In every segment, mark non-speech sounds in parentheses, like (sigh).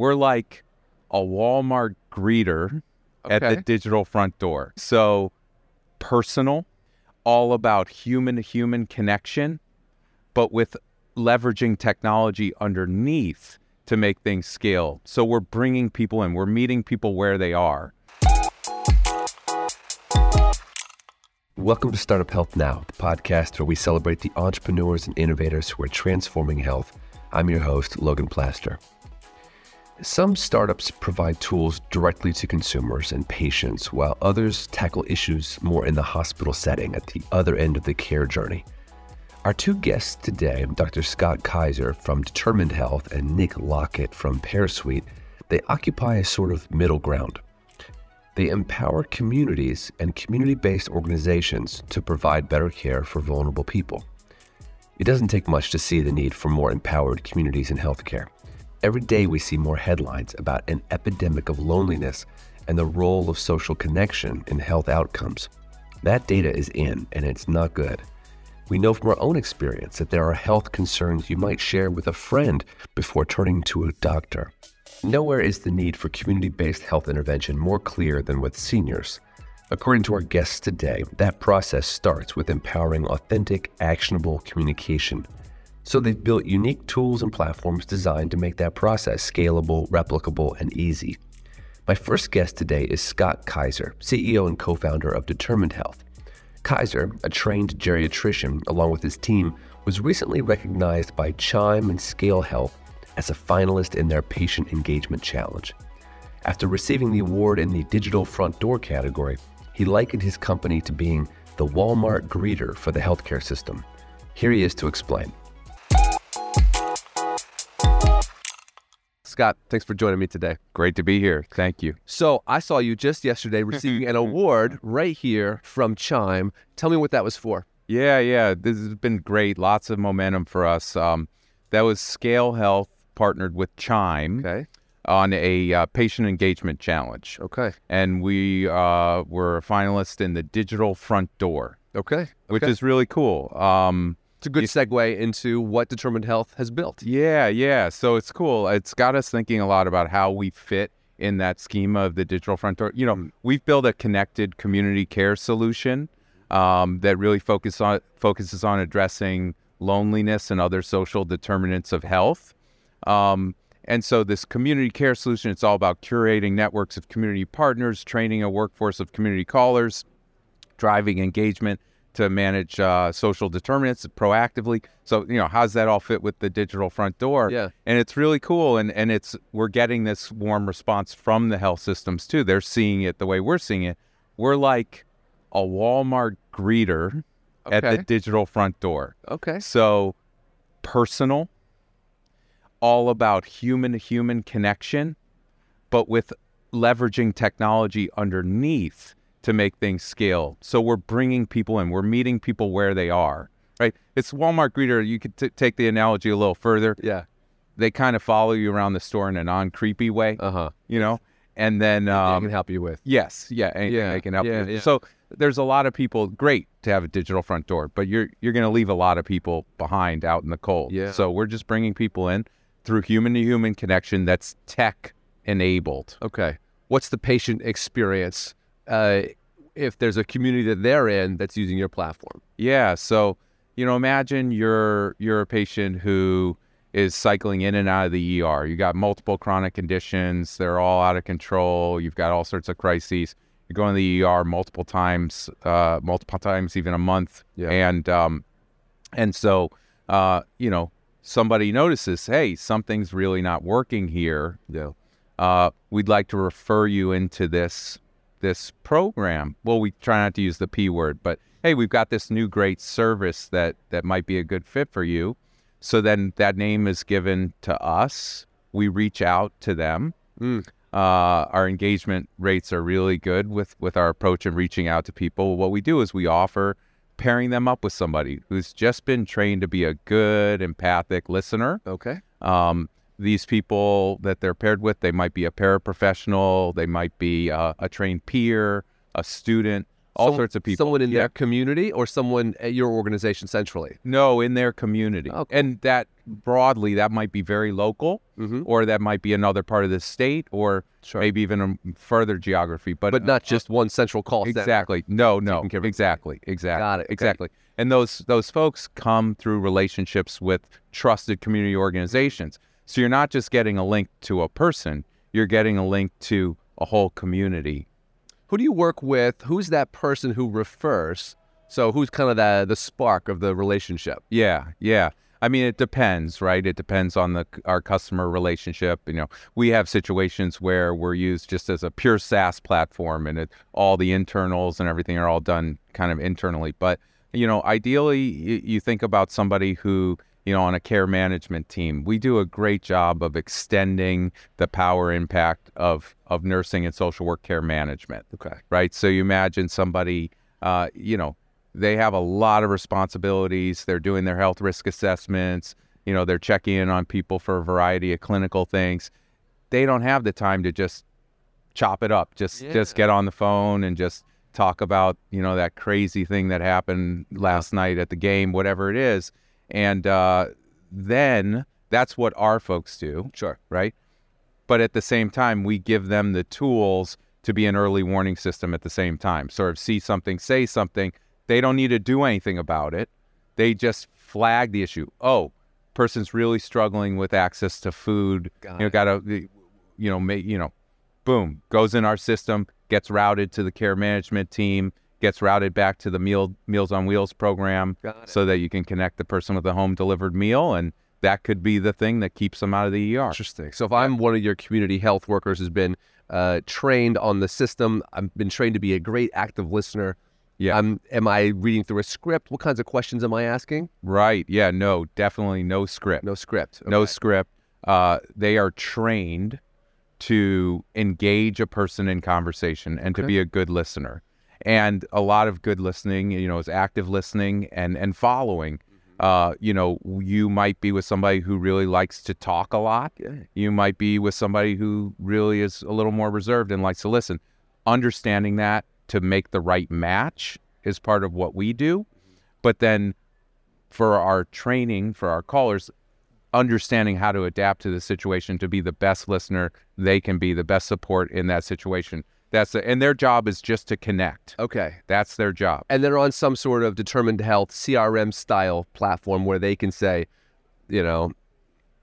we're like a Walmart greeter at the digital front door. So personal, all about human to human connection, but with leveraging technology underneath to make things scale. So we're bringing people in, we're meeting people where they are. Welcome to Startup Health Now, the podcast where we celebrate the entrepreneurs and innovators who are transforming health. I'm your host, Logan Plaster. Some startups provide tools directly to consumers and patients, while others tackle issues more in the hospital setting at the other end of the care journey. Our two guests today, Dr. Scott Kaiser from Determined Health and Nick Lockett from PearSuite, they occupy a sort of middle ground. They empower communities and community based organizations to provide better care for vulnerable people. It doesn't take much to see the need for more empowered communities in healthcare. Every day we see more headlines about an epidemic of loneliness and the role of social connection in health outcomes. That data is in, and it's not good. We know from our own experience that there are health concerns you might share with a friend before turning to a doctor. Nowhere is the need for community based health intervention more clear than with seniors. According to our guests today, that process starts with empowering authentic, actionable communication. So they've built unique tools and platforms designed to make that process scalable, replicable, and easy. My first guest today is Scott Kaiser, CEO and co founder of Determined Health. Kaiser, a trained geriatrician, along with his team, was recently recognized by Chime and Scale Health as a finalist in their Patient Engagement Challenge. After receiving the award in the Digital Front Door category, he likened his company to being the Walmart greeter for the healthcare system. Here he is to explain. Scott, thanks for joining me today. Great to be here. Thank you. So, I saw you just yesterday receiving an (laughs) award right here from Chime. Tell me what that was for. Yeah, yeah. This has been great. Lots of momentum for us. Um, that was Scale Health partnered with Chime Okay. on a uh, patient engagement challenge. Okay. And we uh, were a finalist in the digital front door, Okay. which is really cool. Um, It's a good segue into what Determined Health has built. yeah, yeah. So it's cool. It's got us thinking a lot about how we fit in that schema of the digital front door. You know, we've built a connected community care solution um, that really focus on focuses on addressing loneliness and other social determinants of health. Um, and so this community care solution, it's all about curating networks of community partners, training a workforce of community callers, driving engagement to manage uh, social determinants proactively. So, you know, how's that all fit with the digital front door? Yeah. And it's really cool. And, and it's, we're getting this warm response from the health systems too. They're seeing it the way we're seeing it. We're like a Walmart greeter at the digital front door. Okay. So personal, all about human to human connection, but with leveraging technology underneath to make things scale. So we're bringing people in, we're meeting people where they are, right? It's Walmart greeter. You could t- take the analogy a little further. Yeah. They kind of follow you around the store in a non creepy way, Uh huh. you know? And then, um, can help you with. Yes, yeah, anything Yeah, they can help yeah, you. yeah. So there's a lot of people. Great to have a digital front door, but you're you're going to leave a lot of people behind out in the cold. Yeah. So we're just bringing people in through human to human connection that's tech enabled. Okay. What's the patient experience uh, if there's a community that they're in that's using your platform? Yeah. So you know, imagine you're you're a patient who is cycling in and out of the ER. You got multiple chronic conditions. They're all out of control. You've got all sorts of crises. You're going to the ER multiple times, uh, multiple times, even a month. Yeah. And um, and so uh, you know, somebody notices, hey, something's really not working here. Yeah. Uh, we'd like to refer you into this this program. Well, we try not to use the P word, but hey, we've got this new great service that that might be a good fit for you. So then that name is given to us. We reach out to them. Mm. Uh, our engagement rates are really good with with our approach and reaching out to people. What we do is we offer pairing them up with somebody who's just been trained to be a good empathic listener. Okay. Um, these people that they're paired with, they might be a paraprofessional, they might be a, a trained peer, a student, all Some- sorts of people. Someone in Yeah. their community or someone at your organization centrally. No, in their community. Cool. And that broadly, that might be very local, Mhm. or that might be another part of the state, or Sure. maybe even a further geography. But, But not just one central call center. exactly. No, no, Taking care of everything. exactly, exactly. Got it, okay. Exactly. And those those folks come through relationships with trusted community organizations. So you're not just getting a link to a person; you're getting a link to a whole community. Who do you work with? Who's that person who refers? So who's kind of the the spark of the relationship? Yeah, yeah. I mean, it depends, right? It depends on the our customer relationship. You know, we have situations where we're used just as a pure SaaS platform, and it, all the internals and everything are all done kind of internally. But you know, ideally, you, you think about somebody who you know on a care management team. We do a great job of extending the power impact of of nursing and social work care management Okay. right? So you imagine somebody, uh, you know, they have a lot of responsibilities. They're doing their health risk assessments. You know, they're checking in on people for a variety of clinical things. They don't have the time to just chop it up. Just just get on the phone and just talk about you know that crazy thing that happened last night at the game, whatever it is. And uh, then that's what our folks do Sure. right? But at the same time, we give them the tools to be an early warning system at the same time. Sort of see something, say something. They don't need to do anything about it. They just flag the issue. Oh, person's really struggling with access to food. Got you know, got to, you know, make, you know, boom, goes in our system, gets routed to the care management team, gets routed back to the meal Meals on Wheels program, so that you can connect the person with a home delivered meal, and that could be the thing that keeps them out of the ER. Interesting. So if I'm one of your community health workers who's been uh, trained on the system, I've been trained to be a great active listener. Yeah. I'm, am I reading through a script? What kinds of questions am I asking? Right. Yeah. No, definitely no script. No script. No script. Uh, they are trained to engage a person in conversation and to be a good listener. And a lot of good listening, you know, is active listening and and following. Mm-hmm. Uh, you know, you might be with somebody who really likes to talk a lot. You might be with somebody who really is a little more reserved and likes to listen. Understanding that to make the right match is part of what we do. But then for our training, for our callers, understanding how to adapt to the situation to be the best listener they can be, the best support in that situation. That's the, and their job is just to connect. Okay. That's their job. And they're on some sort of determined health CRM style platform where they can say, you know,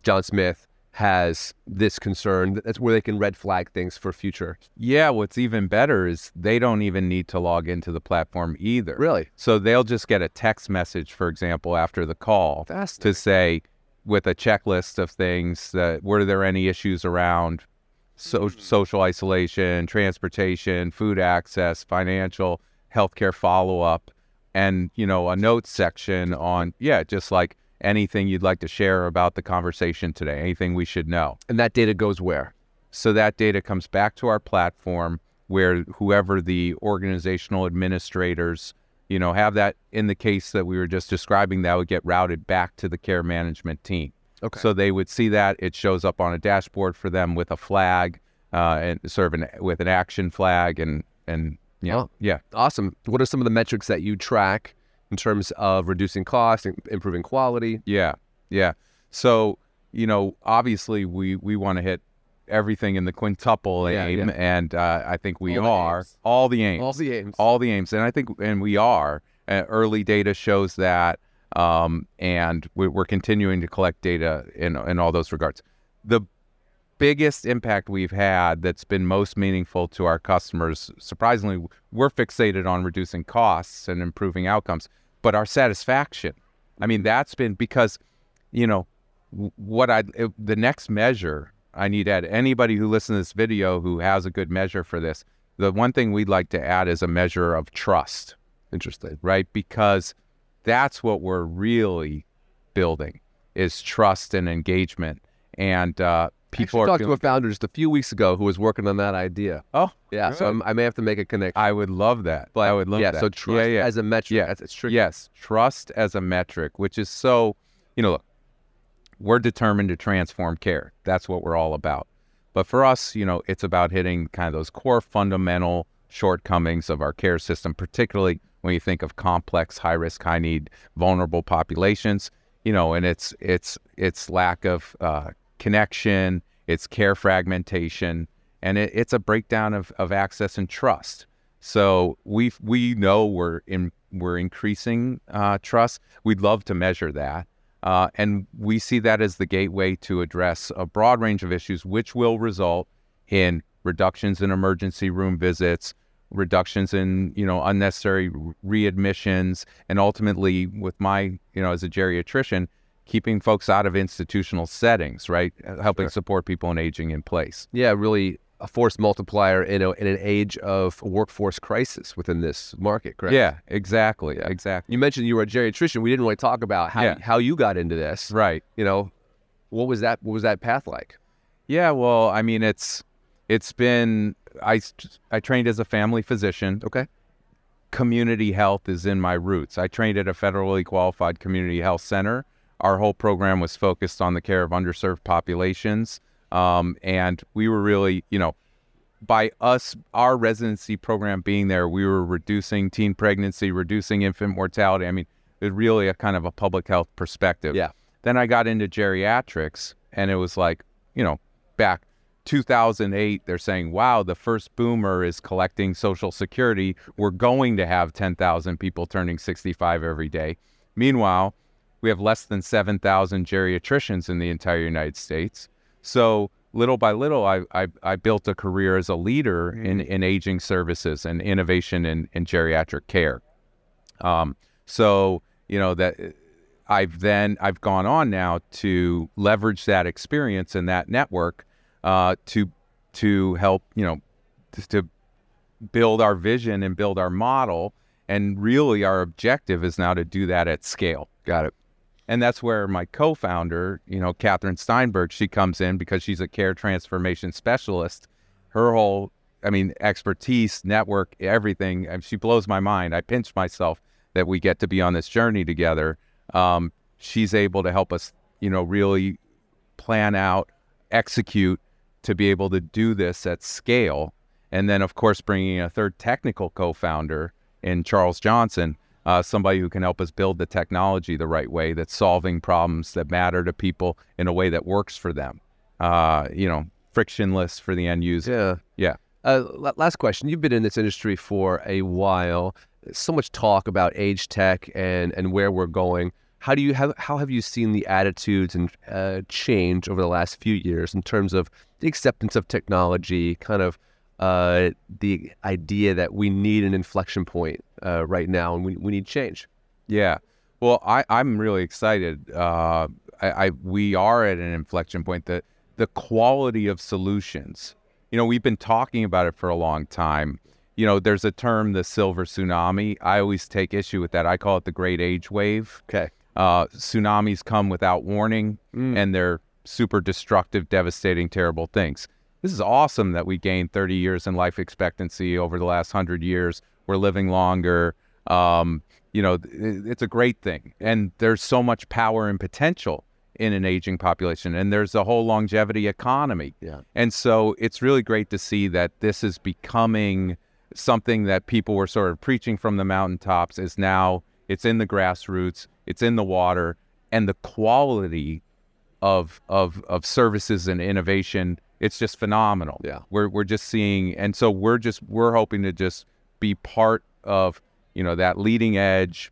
John Smith has this concern. That's where they can red flag things for future. Yeah, what's even better is they don't even need to log into the platform either. Really? So they'll just get a text message, for example, after the call to say, with a checklist of things that were there any issues around so, mm-hmm. social isolation, transportation, food access, financial, healthcare follow up, and you know a notes section on yeah, just like anything you'd like to share about the conversation today, anything we should know. And that data goes where? So that data comes back to our platform where whoever the organizational administrators, you know, have that in the case that we were just describing, that would get routed back to the care management team. Okay. So they would see that it shows up on a dashboard for them with a flag, uh, and sort of an with an action flag, and and know, Oh. yeah. Awesome. What are some of the metrics that you track in terms of reducing costs, im- improving quality? Yeah, yeah. So you know, obviously, we we want to hit everything in the quintuple Yeah, aim, yeah. and uh, I think we All are aims. all the aims, All the aims. all the aims, and I think and we are. Uh, early data shows that, um, and we, we're continuing to collect data in in all those regards. The biggest impact we've had that's been most meaningful to our customers, surprisingly, we're fixated on reducing costs and improving outcomes, but our satisfaction. I mean, that's been because, you know, what I the next measure I need add anybody who listens to this video who has a good measure for this. The one thing we'd like to add is a measure of trust, Interesting. right? Because that's what we're really building is trust and engagement, and uh, people I are talked feeling- to a founder just a few weeks ago who was working on that idea. Oh, Yeah, so I'm, I may have to make a connection. I would love that. But I would love yeah, that. so trust yeah, yeah. as a metric. Yeah. it's tricky. Yes, trust as a metric, which is so, you know, look, we're determined to transform care. That's what we're all about. But for us, you know, it's about hitting kind of those core fundamental shortcomings of our care system, particularly when you think of complex, high risk, high need, vulnerable populations. You know, and it's it's it's lack of uh, connection, it's care fragmentation, and it, it's a breakdown of, of access and trust. So we we know we're in we're increasing uh, trust. We'd love to measure that, uh, and we see that as the gateway to address a broad range of issues, which will result in reductions in emergency room visits, reductions in you know unnecessary readmissions, and ultimately, with my you know as a geriatrician, keeping folks out of institutional settings, right? Uh, helping Sure. support people in aging in place. Yeah, really a force multiplier in, a, in an age of workforce crisis within this market, correct? Yeah, exactly, Yeah. exactly. You mentioned you were a geriatrician. We didn't really talk about how Yeah. how you got into this. Right. You know, what was that? What was that path like? Yeah, well, I mean, it's it's been I I trained as a family physician. Okay. Community health is in my roots. I trained at a federally qualified community health center. Our whole program was focused on the care of underserved populations, um, and we were really, you know, by us, our residency program being there, we were reducing teen pregnancy, reducing infant mortality. I mean, it really a kind of a public health perspective. Yeah. Then I got into geriatrics, and it was like, you know, back 2008, they're saying, wow, the first boomer is collecting Social Security. We're going to have 10,000 people turning 65 every day. Meanwhile, we have less than 7,000 geriatricians in the entire United States. So little by little, I, I, I built a career as a leader in, in aging services and innovation in, in geriatric care. Um, so, you know, that I've then I've gone on now to leverage that experience and that network uh, to to help you know to, to build our vision and build our model. And really, our objective is now to do that at scale. Got it. And that's where my co-founder, you know, Catherine Steinberg, she comes in because she's a care transformation specialist. Her whole, I mean, expertise, network, everything. She blows my mind. I pinch myself that we get to be on this journey together. Um, she's able to help us, you know, really plan out, execute to be able to do this at scale. And then, of course, bringing a third technical co-founder in Charles Johnson, uh, somebody who can help us build the technology the right way that's solving problems that matter to people in a way that works for them. Uh, you know, frictionless for the end user. Yeah. Yeah. Uh, last question. You've been in this industry for a while. So much talk about age tech and, and where we're going. How do you have how have you seen the attitudes and uh, change over the last few years in terms of the acceptance of technology, kind of uh, the idea that we need an inflection point uh, right now and we, we need change? Yeah. Well, I, I'm really excited. Uh, I, I we are at an inflection point. that the quality of solutions. You know, we've been talking about it for a long time. You know, there's a term, the silver tsunami. I always take issue with that. I call it the great age wave. Okay. Uh, tsunamis come without warning, and they're super destructive, devastating, terrible things. This is awesome that we gained 30 years in life expectancy over the last 100 years. We're living longer. Um, you know, it's a great thing. And there's so much power and potential in an aging population. And there's a whole longevity economy. Yeah. And so it's really great to see that this is becoming something that people were sort of preaching from the mountaintops is now it's in the grassroots, it's in the water, and the quality of of of services and innovation, it's just phenomenal. Yeah. We're we're just seeing and so we're just we're hoping to just be part of, you know, that leading edge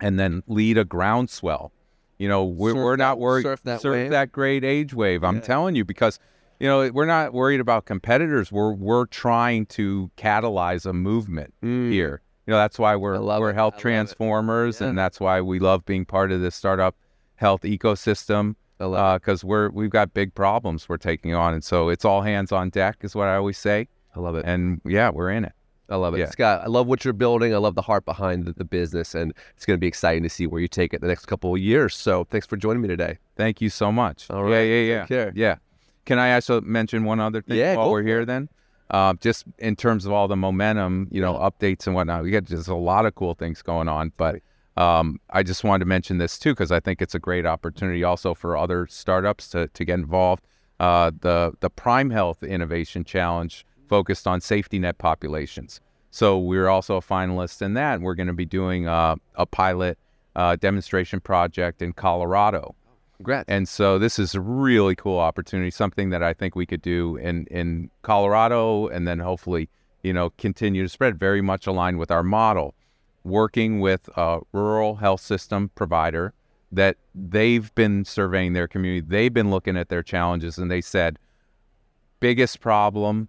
and then lead a groundswell. You know, we're, Surf we're not worried surf that wave. that great age wave. I'm Yeah. telling you because you know, we're not worried about competitors. We're we're trying to catalyze a movement mm. here. You know, that's why we're we're it. health I love it. transformers, and that's why we love being part of this startup health ecosystem I love because uh, we're we've got big problems we're taking on, and so it's all hands on deck, is what I always say. I love it. And yeah, we're in it. I love it. Yeah. Scott, I love what you're building. I love the heart behind the, the business, and it's going to be exciting to see where you take it the next couple of years. So thanks for joining me today. Thank you so much. All Yeah, right. yeah, yeah. care. Yeah. Can I also mention one other thing Yeah, while we're here then? Uh, just in terms of all the momentum, you know, updates and whatnot. We got just a lot of cool things going on. But um, I just wanted to mention this too because I think it's a great opportunity also for other startups to, to get involved. Uh, the the Prime Health Innovation Challenge focused on safety net populations. So we're also a finalist in that. We're going to be doing a, a pilot uh, demonstration project in Colorado. Congrats. And so this is a really cool opportunity, something that I think we could do in, in Colorado and then hopefully, you know, continue to spread very much aligned with our model, working with a rural health system provider that they've been surveying their community. They've been looking at their challenges and they said, biggest problem,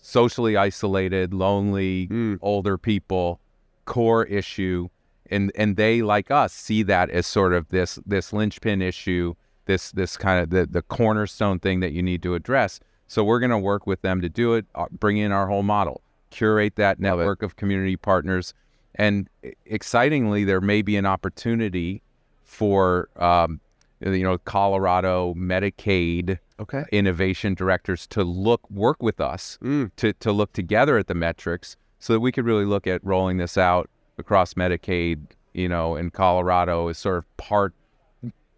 socially isolated, lonely, Mm. older people, core issue. And, and they like us see that as sort of this this linchpin issue, this this kind of the, the cornerstone thing that you need to address. So we're going to work with them to do it, uh, bring in our whole model, curate that network of community partners, and excitingly, there may be an opportunity for um, you know Colorado Medicaid Okay. innovation directors to look work with us Mm. to to look together at the metrics so that we could really look at rolling this out across Medicaid, you know, in Colorado is sort of part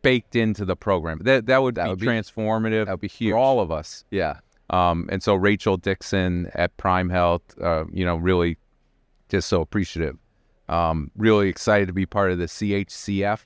baked into the program. That that would That be would be- transformative That would be huge. for all of us. Yeah. Um, and so Rachel Dixon at Prime Health, uh, you know, really just so appreciative. Um, really excited to be part of the CHCF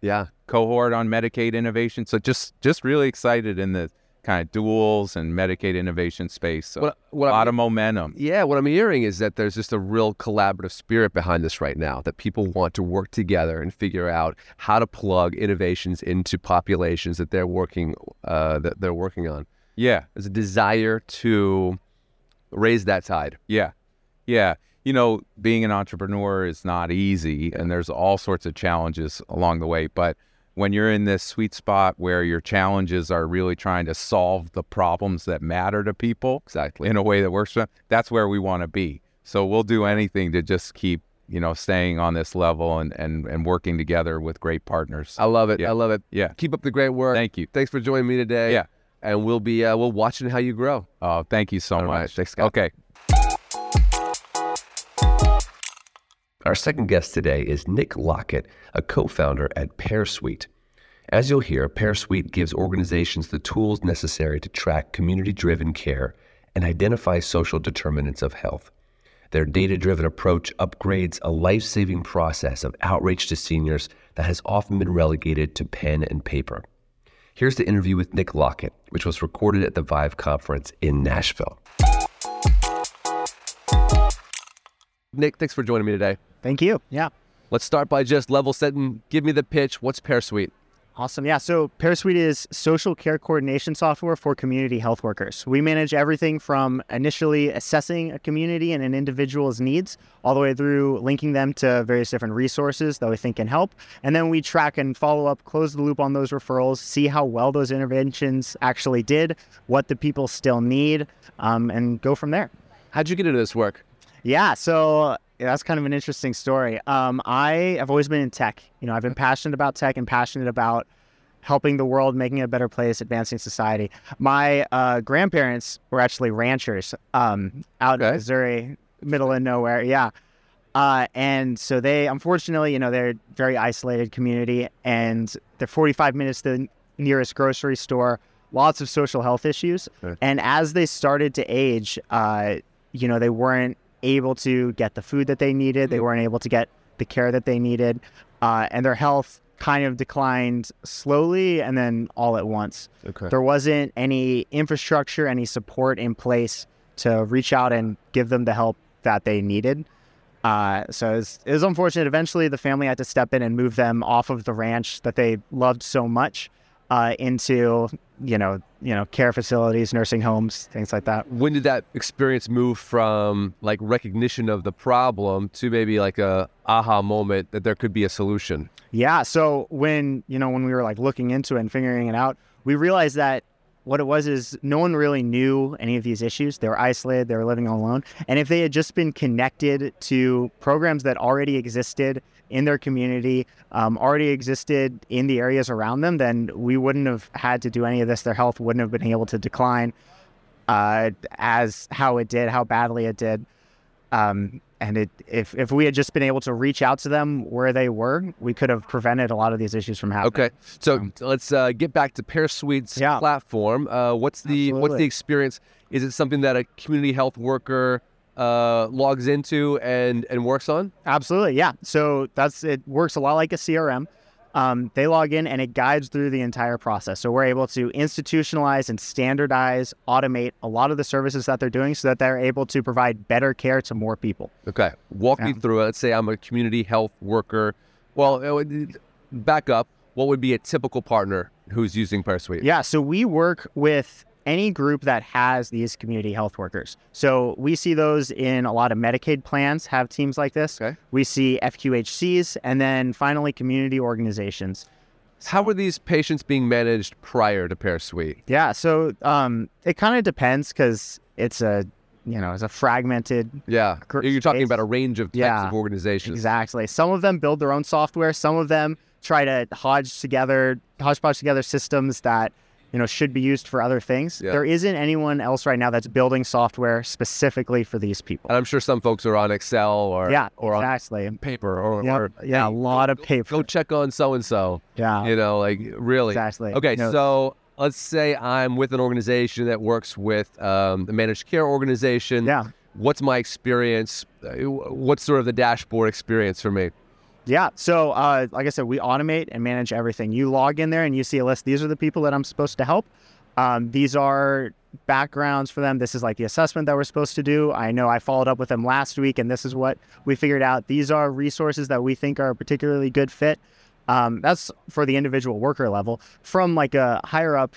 Yeah. cohort on Medicaid innovation. So just just really excited in the kind of duals and Medicaid innovation space. So What, what a I'm- lot of momentum. Yeah, what I'm hearing is that there's just a real collaborative spirit behind this right now, that people want to work together and figure out how to plug innovations into populations that they're working uh, that they're working on. Yeah, There's a desire to raise that tide. yeah, yeah. You know, being an entrepreneur is not easy, and there's all sorts of challenges along the way. But when you're in this sweet spot where your challenges are really trying to solve the problems that matter to people Exactly. in a way that works for them, that's where we want to be. So we'll do anything to just keep, you know, staying on this level and and, and working together with great partners. I love it. Yeah. I love it. Yeah. Keep up the great work. Thank you. Thanks for joining me today. Yeah. And we'll be uh, we'll watching how you grow. Oh, thank you so All right. much. Thanks, Scott. Okay. Our second guest today is Nick Lockett, a co founder at PearSuite. As you'll hear, PearSuite gives organizations the tools necessary to track community driven care and identify social determinants of health. Their data driven approach upgrades a life saving process of outreach to seniors that has often been relegated to pen and paper. Here's the interview with Nick Lockett, which was recorded at the Vive conference in Nashville. Nick, thanks for joining me today. Thank you. Yeah. Let's start by just level setting. Give me the pitch. What's PearSuite? Awesome. Yeah. So PearSuite is social care coordination software for community health workers. We manage everything from initially assessing a community and an individual's needs, all the way through linking them to various different resources that we think can help. And then we track and follow up, close the loop on those referrals, see how well those interventions actually did, what the people still need, um, and go from there. How'd you get into this work? Yeah, so yeah, that's kind of an interesting story. Um, I have always been in tech. You know, I've been passionate about tech and passionate about helping the world, making it a better place, advancing society. My uh, grandparents were actually ranchers um, out Okay. in Missouri, middle of nowhere. Yeah. Uh, and so they, unfortunately, you know, they're a very isolated community and they're 45 minutes to the nearest grocery store, lots of social health issues. Okay. And as they started to age, uh, you know, they weren't able to get the food that they needed. They weren't able to get the care that they needed. Uh, and their health kind of declined slowly and then all at once. Okay. There wasn't any infrastructure, any support in place to reach out and give them the help that they needed. Uh, so it was, it was unfortunate. Eventually, the family had to step in and move them off of the ranch that they loved so much uh, into, you know, you know, care facilities, nursing homes, things like that. When did that experience move from like recognition of the problem to maybe like a aha moment that there could be a solution? Yeah. So when you know when we were like looking into it and figuring it out, we realized that what it was is no one really knew any of these issues. They were isolated. They were living alone. And if they had just been connected to programs that already existed in their community, um, already existed in the areas around them, then we wouldn't have had to do any of this. Their health wouldn't have been able to decline uh, as how it did, how badly it did. Um, and it, if if we had just been able to reach out to them where they were, we could have prevented a lot of these issues from happening. Okay, so let's uh, get back to PearSuite's Yeah. platform. Uh, what's the what's the experience? Is it something that a community health worker uh, logs into and and works on? Absolutely, yeah. So that's it works a lot like a CRM. Um, they log in and it guides through the entire process. So we're able to institutionalize and standardize, automate a lot of the services that they're doing, so that they're able to provide better care to more people. Okay, walk me through it. Let's say I'm a community health worker. Well, back up. What would be a typical partner who's using PearSuite? Yeah, so we work with any group that has these community health workers. So we see those in a lot of Medicaid plans have teams like this. Okay. We see FQHCs and then finally community organizations. How were these patients being managed prior to PearSuite? Yeah, so um, it kind of depends because it's a you know it's a fragmented. Yeah, you're talking space. about a range of types Yeah, of organizations. Exactly. Some of them build their own software. Some of them try to hodge together, hodgepodge together systems that you know should be used for other things. Yeah. There isn't anyone else right now that's building software specifically for these people. And I'm sure some folks are on Excel or yeah, or on paper or, Yep. or yeah, a hey, lot of paper. Go check on so and so. yeah, You know, like really. exactly. Okay, No, so let's say I'm with an organization that works with um, a managed care organization. yeah, What's my experience? Uh, What's sort of the dashboard experience for me? Yeah. So, uh, like I said, we automate and manage everything. You log in there and you see a list. These are the people that I'm supposed to help. Um, these are backgrounds for them. This is like the assessment that we're supposed to do. I know I followed up with them last week, and this is what we figured out. These are resources that we think are a particularly good fit. Um, that's for the individual worker level. From like a higher up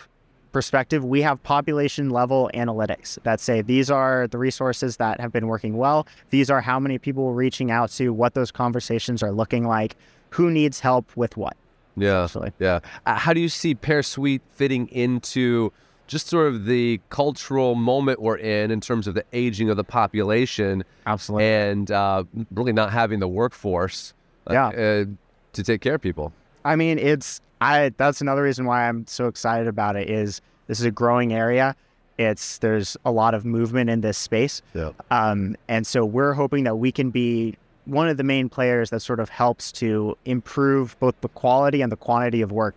perspective, we have population level analytics that say these are the resources that have been working well. These are how many people we're reaching out to, what those conversations are looking like, who needs help with what. Yeah. Yeah. Uh, how do you see PearSuite fitting into just sort of the cultural moment we're in in terms of the aging of the population Absolutely. and uh, really not having the workforce uh, Yeah. uh, to take care of people? I mean, it's I. That's another reason why I'm so excited about it. Is this is a growing area. It's there's a lot of movement in this space, Yeah. um, and so we're hoping that we can be one of the main players that sort of helps to improve both the quality and the quantity of work